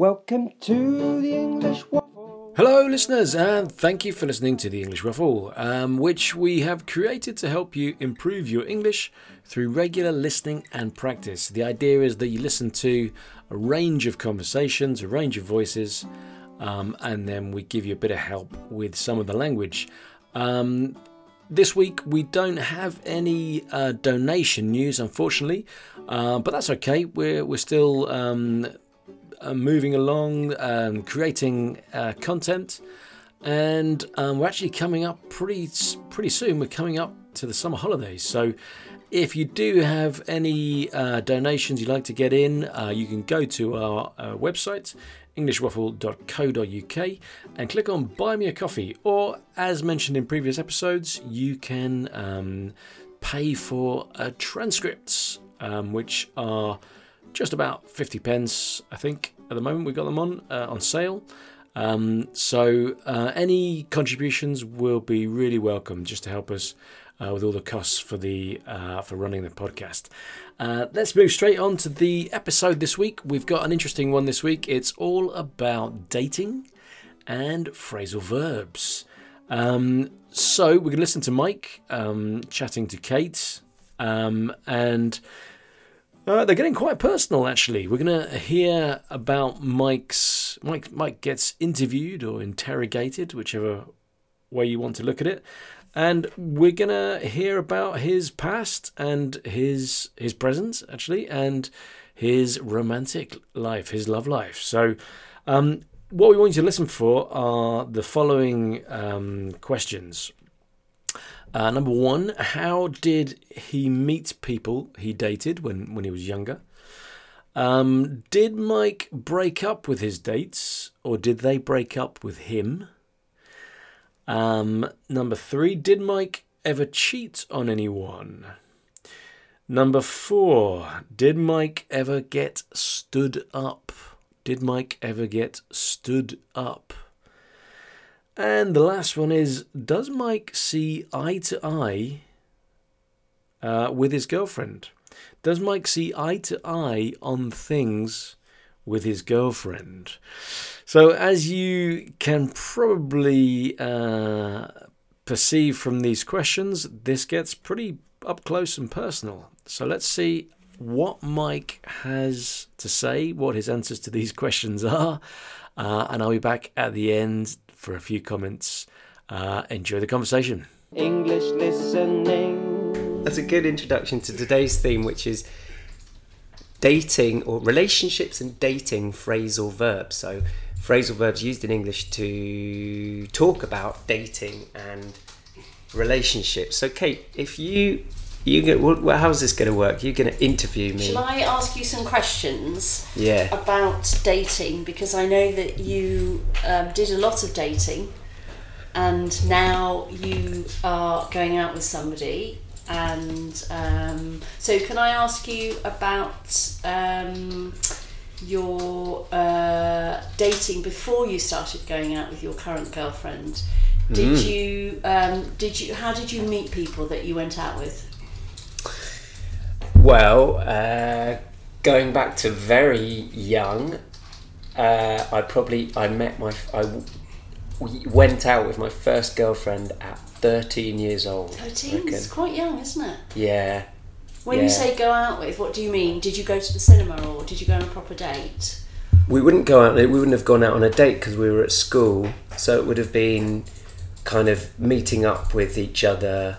Welcome to the English Waffle. Hello, listeners, and thank you for listening to the English Waffle, um, which we have created to help you improve your English through regular listening and practice. The idea is that you listen to a range of conversations, a range of voices, um, and then we give you a bit of help with some of the language. Um, this week we don't have any uh, donation news, unfortunately, uh, but that's okay. We're we're still um, uh, moving along, um, creating uh, content, and um, we're actually coming up pretty pretty soon. We're coming up to the summer holidays, so if you do have any uh, donations you'd like to get in, uh, you can go to our uh, website, englishwaffle.co.uk, and click on Buy Me a Coffee. Or, as mentioned in previous episodes, you can um, pay for uh, transcripts, um, which are just about 50 pence, I think, at the moment. We've got them on uh, on sale. Um, so uh, any contributions will be really welcome just to help us uh, with all the costs for the uh, for running the podcast. Uh, let's move straight on to the episode this week. We've got an interesting one this week. It's all about dating and phrasal verbs. Um, so we're going to listen to Mike um, chatting to Kate, um, and uh, they're getting quite personal. Actually, we're going to hear about Mike's Mike. Mike gets interviewed or interrogated, whichever way you want to look at it and we're gonna hear about his past and his his present actually and his romantic life his love life so um, what we want you to listen for are the following um, questions uh, number one how did he meet people he dated when when he was younger um, did mike break up with his dates or did they break up with him um, number three, did Mike ever cheat on anyone? Number four, did Mike ever get stood up? Did Mike ever get stood up? And the last one is Does Mike see eye to eye uh, with his girlfriend? Does Mike see eye to eye on things with his girlfriend? So, as you can probably uh, perceive from these questions, this gets pretty up close and personal. So, let's see what Mike has to say, what his answers to these questions are, uh, and I'll be back at the end for a few comments. Uh, enjoy the conversation. English listening. That's a good introduction to today's theme, which is dating or relationships and dating phrasal verbs. So, phrasal verbs used in English to talk about dating and relationships. So, Kate, if you you get well, how's this going to work? You're going to interview me. Shall I ask you some questions Yeah. about dating? Because I know that you um, did a lot of dating and now you are going out with somebody. And um, so, can I ask you about um, your uh, dating before you started going out with your current girlfriend? Did Mm. you? Um, did you? How did you meet people that you went out with? Well, uh, going back to very young, uh, I probably I met my I w- went out with my first girlfriend at 13 years old. Thirteen. It's quite young, isn't it? Yeah. When you say go out with, what do you mean? Did you go to the cinema or did you go on a proper date? We wouldn't go out. We wouldn't have gone out on a date because we were at school. So it would have been kind of meeting up with each other.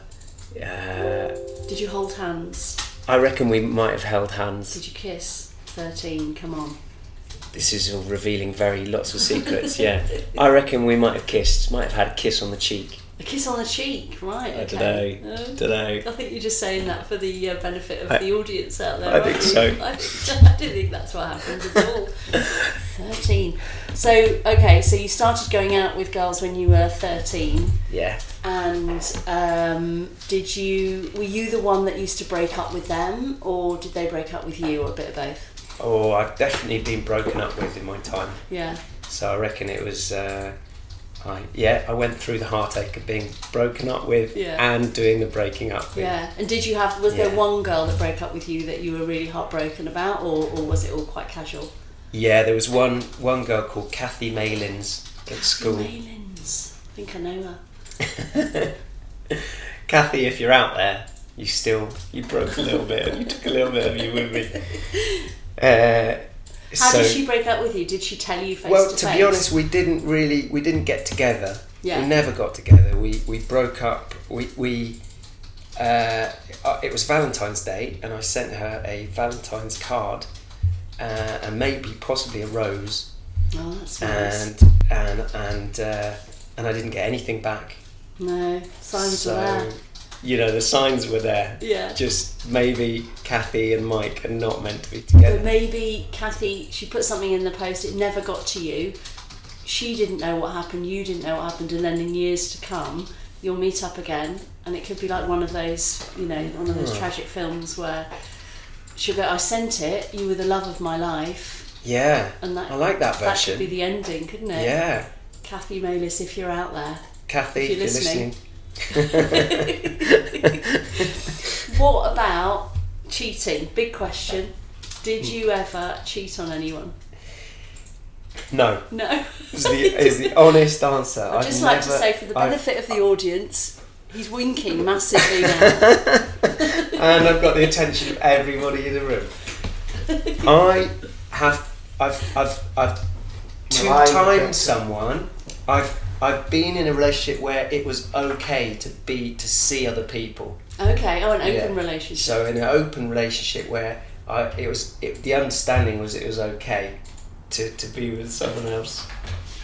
Uh, Did you hold hands? I reckon we might have held hands. Did you kiss? 13, come on. This is all revealing very lots of secrets. Yeah, I reckon we might have kissed. Might have had a kiss on the cheek. A kiss on the cheek, right? I okay. don't know. Uh, Don't know. I think you're just saying that for the uh, benefit of I- the audience out there. I think so. I, I didn't think that's what happened at all. 13. So, okay, so you started going out with girls when you were 13. Yeah. And um, did you were you the one that used to break up with them, or did they break up with you, or a bit of both? Oh, I've definitely been broken up with in my time. Yeah. So I reckon it was. Uh, I, yeah, I went through the heartache of being broken up with Yeah. and doing the breaking up with. Yeah. And did you have was there one girl that broke up with you that you were really heartbroken about, or, or was it all quite casual? Yeah, there was one one girl called Kathy Malins at school. Malins, I think I know her. Kathy, if you're out there, you still you broke a little bit. You took a little bit of you with me. Uh, How so, did she break up with you? Did she tell you face well, to to face? be honest, we didn't really we didn't get together. Yeah. We never got together. We we broke up. We we. Uh, uh, it was Valentine's Day, and I sent her a Valentine's card, uh, and maybe possibly a rose, Oh, that's nice. and and and uh, and I didn't get anything back. no, signs so, were there. you know, the signs were there. Yeah. Just maybe Kathy and Mike are not meant to be together. But maybe Kathy, she put something in the post, it never got to you. She didn't know what happened, you didn't know what happened, and then in years to come, you'll meet up again, and it could be like one of those, you know, one of those Hmm. tragic films where she'll I sent it, you were the love of my life, yeah, and that I like that version. that could be the ending, couldn't it? yeah, Kathy Malins, if you're out there. Kathy, If you're you're listening. What about cheating? Big question. Did you ever cheat on anyone? no, No. is the is the honest answer. I'd I've just like to say, for the I've- benefit of the audience, he's winking massively now. and I've got the attention of everybody in the room. I have, I've, I've, I've two No, times someone. I've, I've been in a relationship where it was okay to be to see other people. okay, oh, an open Yeah. relationship. So in an open relationship where I, it was, it, the understanding was it was okay to, to be with someone else.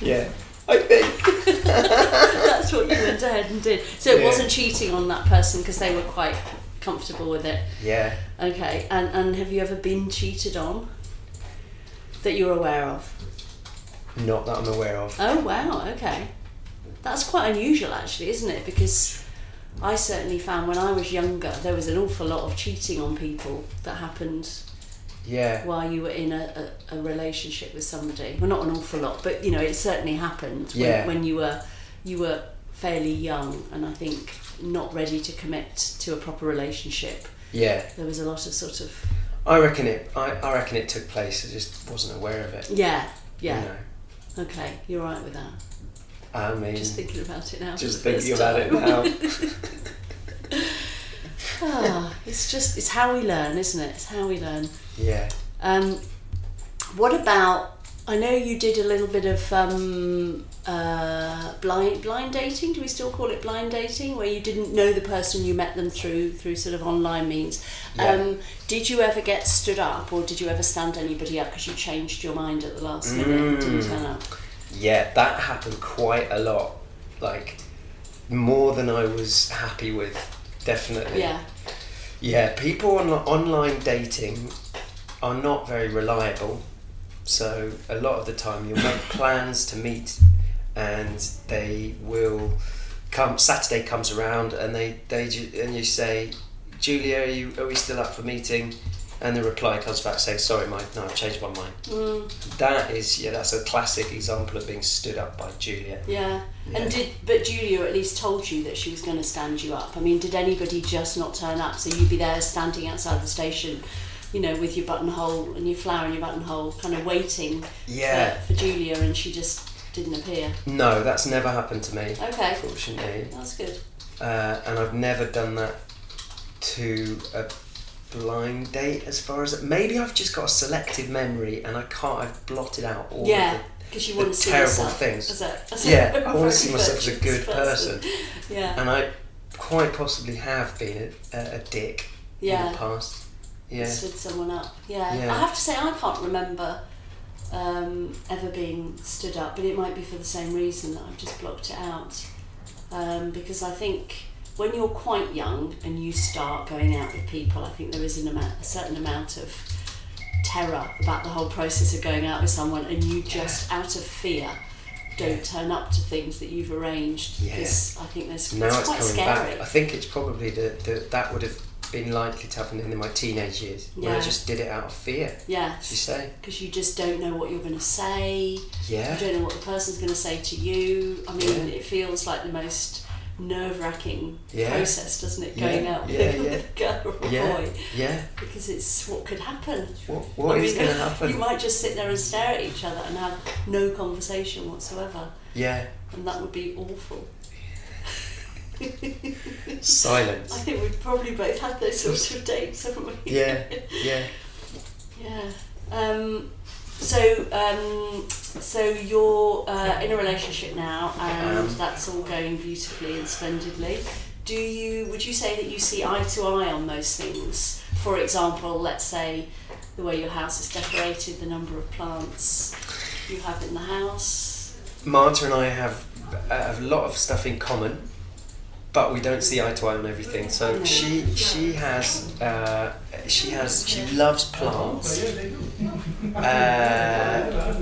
Yeah, I think. That's what you went ahead and did. So it Yeah. wasn't cheating on that person because they were quite comfortable with it. Yeah. Okay, and, and have you ever been cheated on that you're aware of? Not that I'm aware of. Oh, wow, okay. That's quite unusual, actually, isn't it? Because I certainly found when I was younger there was an awful lot of cheating on people that happened Yeah. while you were in a, a, a relationship with somebody. Well, not an awful lot, but you know, it certainly happened when, Yeah. when you were you were fairly young, and I think not ready to commit to a proper relationship. Yeah. There was a lot of sort of I reckon it. I, I reckon it took place. I just wasn't aware of it. yeah, yeah. You know. Okay, you're right with that. I mean, Just thinking about it now. just thinking about it now. Ah, it's just it's how we learn, isn't it? It's how we learn. yeah. Um, what about? I know you did a little bit of um, uh, blind blind dating. Do we still call it blind dating, where you didn't know the person, you met them through through sort of online means? Yeah. Um, did you ever get stood up, or did you ever stand anybody up because you changed your mind at the last minute and didn't Mm. turn up? Yeah, that happened quite a lot. Like more than I was happy with. Definitely. Yeah, Yeah, people on online dating are not very reliable. So a lot of the time you'll make plans to meet and they will come Saturday comes around and they, they and you say, Julia, are you are we still up for meeting? And the reply comes back saying, Sorry Mike, no, I've changed my mind. mm, That is yeah, that's a classic example of being stood up by Julia. yeah. Yeah. And did but Julia at least told you that she was going to stand you up? I mean, did anybody just not turn up? So you'd be there standing outside the station, you know, with your buttonhole and your flower in your buttonhole, kind of waiting Yeah. for, for Julia, and she just didn't appear. No, that's never happened to me. Okay, Fortunately. that's good. uh, and I've never done that to a blind date as far as maybe I've just got a selective memory and I can't I've blotted out all yeah, because you the want to see terrible yourself things. As a, as yeah I want to see myself as a good person Yeah, and I quite possibly have been a, a, dick in the past yeah stood someone up. Yeah. Yeah. I have to say I can't remember um, ever being stood up, but it might be for the same reason that I've just blocked it out. Um, because I think when you're quite young and you start going out with people, I think there is an amount, a certain amount of terror about the whole process of going out with someone, and you just out of fear don't turn up to things that you've arranged Yeah. because I think there's now it's it's quite coming scary. back I think it's probably the, the that would have been likely to happen in my teenage years when I just did it out of fear Yeah. as you say because you just don't know what you're going to say. yeah You don't know what the person's going to say to you. I mean, Yeah. it feels like the most nerve wracking Yeah. process, doesn't it? Yeah, Going out yeah, with yeah. a girl or a Yeah. boy, Yeah. because it's what could happen. What, what is going to happen? You might just sit there and stare at each other and have no conversation whatsoever, Yeah. and that would be awful. Silence. I think we've probably both had those sorts of dates, haven't we? Yeah. Yeah. Yeah. Um, so, um, so you're uh, in a relationship now, and that's all going beautifully and splendidly. Do you? Would you say that you see eye to eye on those things? For example, let's say the way your house is decorated, the number of plants you have in the house. Marta and I have a lot of stuff in common, but we don't see eye to eye on everything. So she she has uh, she has she loves plants. Uh,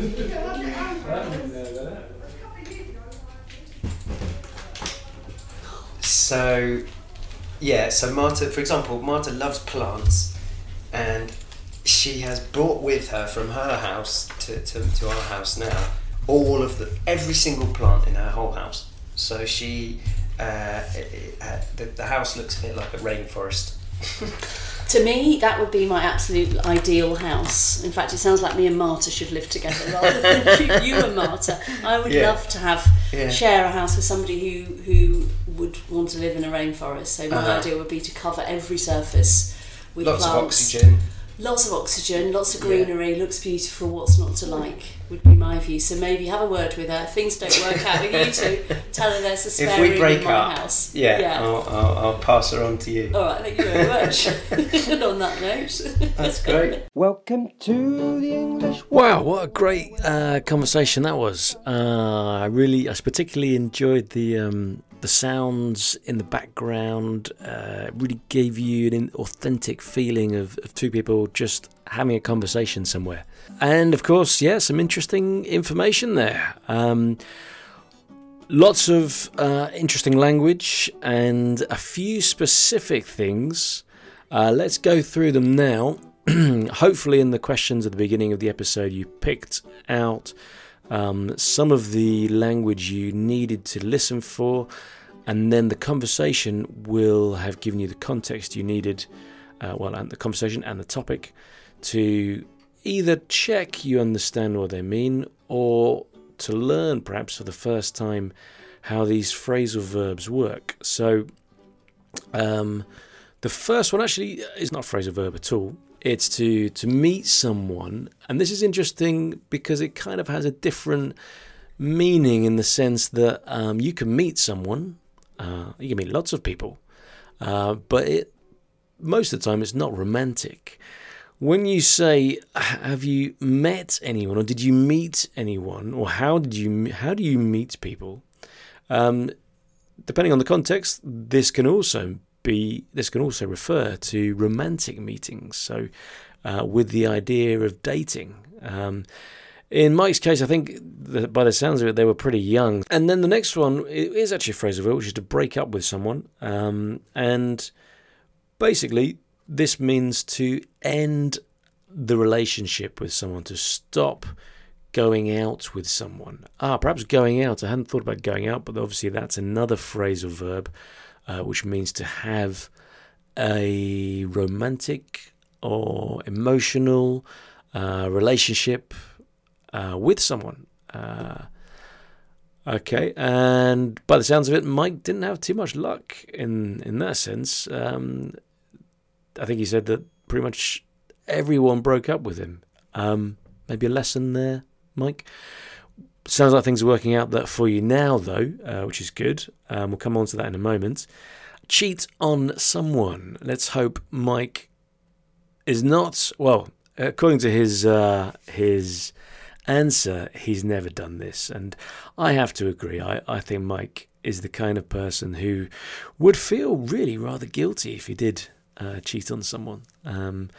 so yeah, so Marta, for example, Marta loves plants, and she has brought with her from her house to, to, to our house now all of the every single plant in her whole house. So she uh, it, uh, the, the house looks a bit like a rainforest. To me, that would be my absolute ideal house. In fact, it sounds like me and Marta should live together rather than you, you and Marta. I would Yeah. love to have Yeah. share a house with somebody who who would want to live in a rainforest. So my Uh-huh. idea would be to cover every surface with Lots plants. of oxygen. Lots of oxygen, lots of Yeah. greenery, looks beautiful. What's not to like would be my view. So maybe have a word with her. If things don't work out with you two, tell her there's a spare If we room break in my up, house. yeah, yeah. I'll, I'll, I'll pass her on to you. All right, thank you very much. and on that note. That's great. Welcome to the English Wow, what a great uh, conversation that was! Uh, I really, I particularly enjoyed the um, the sounds in the background. Uh, really gave you an authentic feeling of, of two people just having a conversation somewhere. And of course, yeah, some interesting information there. Um, lots of uh, interesting language and a few specific things. Uh, let's go through them now. Hopefully, in the questions at the beginning of the episode, you picked out um, some of the language you needed to listen for, and then the conversation will have given you the context you needed. Uh, well, and the conversation and the topic to either check you understand what they mean or to learn, perhaps for the first time, how these phrasal verbs work. So, um, the first one actually is not a phrasal verb at all. It's to to meet someone, and this is interesting because it kind of has a different meaning in the sense that um, you can meet someone, uh, you can meet lots of people, uh, but it most of the time it's not romantic. When you say, "Have you met anyone?" or "Did you meet anyone?" or "How did you how do you meet people?" Um, depending on the context, this can also be this can also refer to romantic meetings. So, uh, with the idea of dating. Um, in Mike's case, I think by the sounds of it, they were pretty young. And then the next one is actually verb, which is to break up with someone. Um, and basically, this means to end the relationship with someone, to stop going out with someone. Ah, perhaps going out. I hadn't thought about going out, but obviously that's another phrasal verb, uh, which means to have a romantic or emotional uh, relationship uh, with someone. Uh, okay, and by the sounds of it, Mike didn't have too much luck in in that sense. Um, I think he said that pretty much everyone broke up with him. Um, maybe a lesson there, Mike. Sounds like things are working out that for you now, though, uh, which is good. Um, we'll come on to that in a moment. Cheat on someone. Let's hope Mike is not. Well, according to his uh, his answer, he's never done this, and I have to agree. I, I think Mike is the kind of person who would feel really rather guilty if he did uh, cheat on someone. Um,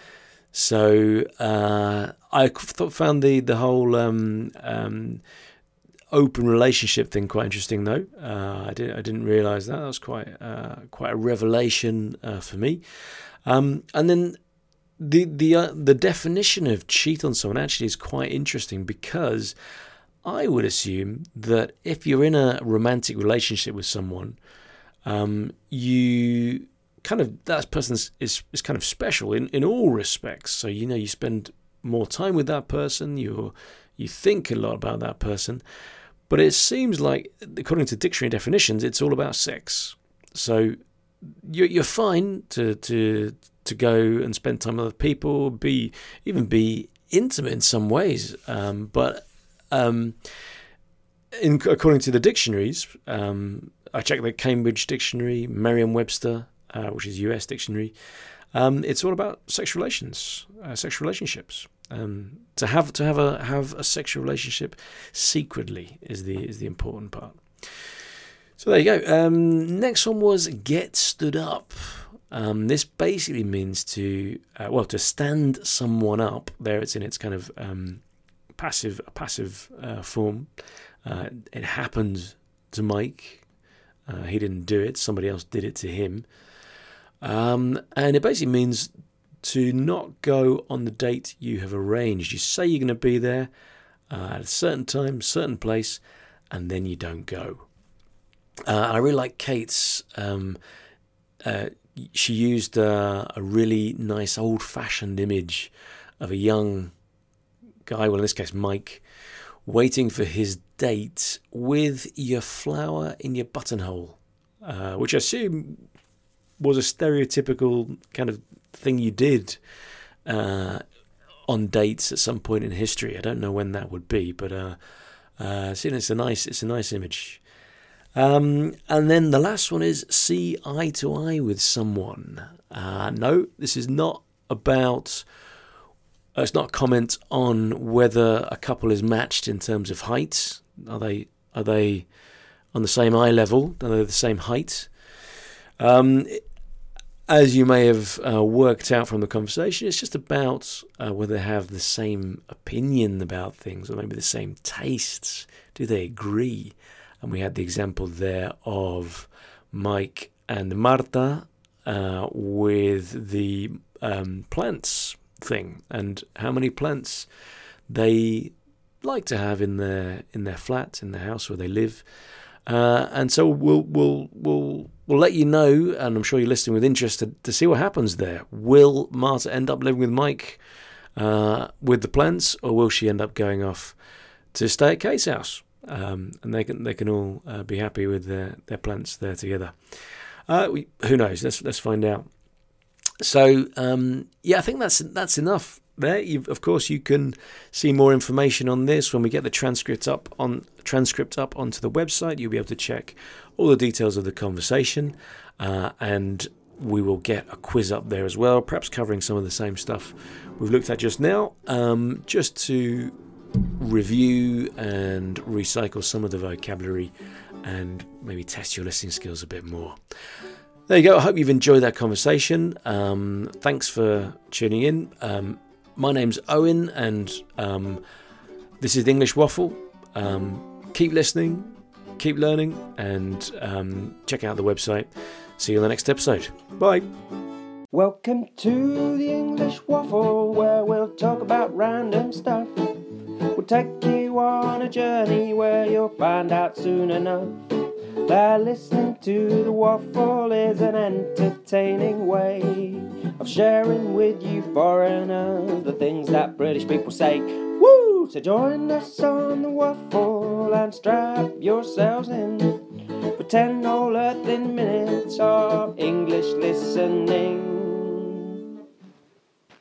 so uh, I found the the whole um, um, open relationship thing quite interesting, though. Uh, I didn't I didn't realise that. That was quite uh, quite a revelation uh, for me. Um, and then the the uh, the definition of cheat on someone actually is quite interesting because I would assume that if you're in a romantic relationship with someone, um, you kind of that person is, is kind of special in in all respects. So you know you spend more time with that person. You you think a lot about that person, but it seems like according to dictionary definitions, it's all about sex. So you're you're fine to to to go and spend time with other people, be even be intimate in some ways, um, but um, in, according to the dictionaries, um, I checked the Cambridge Dictionary, Merriam-Webster, uh, which is US dictionary. Um, it's all about sexual relations, uh, sexual relationships. Um, to have to have a have a sexual relationship secretly is the is the important part. So there you go. Um, next one was get stood up. Um, this basically means to uh, well to stand someone up. There, it's in its kind of um, passive passive uh, form. Uh, it happened to Mike. Uh, he didn't do it. Somebody else did it to him. Um, and it basically means to not go on the date you have arranged. You say you're going to be there uh, at a certain time, certain place, and then you don't go. Uh, I really like Kate's. Um, uh, she used uh, a really nice old fashioned image of a young guy, well, in this case, Mike, waiting for his date with your flower in your buttonhole, uh, which I assume was a stereotypical kind of thing you did uh, on dates at some point in history. I don't know when that would be, but uh, uh, it's a nice it's a nice image. Um, and then the last one is see eye to eye with someone. Uh, no, this is not about. Uh, it's not a comment on whether a couple is matched in terms of height. Are they are they on the same eye level? Are they the same height? Um, as you may have uh, worked out from the conversation, it's just about uh, whether they have the same opinion about things or maybe the same tastes. Do they agree? And we had the example there of Mike and Marta uh, with the um, plants thing and how many plants they like to have in their in their flat in the house where they live. Uh, and so we'll we'll we'll we'll let you know, and I'm sure you're listening with interest to, to see what happens there. Will Marta end up living with Mike uh, with the plants, or will she end up going off to stay at Kate's house? Um, and they can they can all uh, be happy with their, their plants there together. Uh, we, who knows? Let's let's find out. So um, yeah, I think that's that's enough there. Of course, you can see more information on this when we get the transcript up on transcript up onto the website. You'll be able to check all the details of the conversation, uh, and we will get a quiz up there as well, perhaps covering some of the same stuff we've looked at just now, um, just to review and recycle some of the vocabulary and maybe test your listening skills a bit more. There you go. I hope you've enjoyed that conversation. Um, thanks for tuning in. Um, my name's Owen, and um, this is the English Waffle. Um, keep listening, keep learning, and um, check out the website. See you on the next episode. Bye. Welcome to the English Waffle, where we'll talk about random stuff. We'll take you on a journey where you'll find out soon enough that listening to the waffle is an entertaining way of sharing with you foreigners the things that British people say. Woo! So join us on the waffle and strap yourselves in for ten whole earthly minutes of English listening.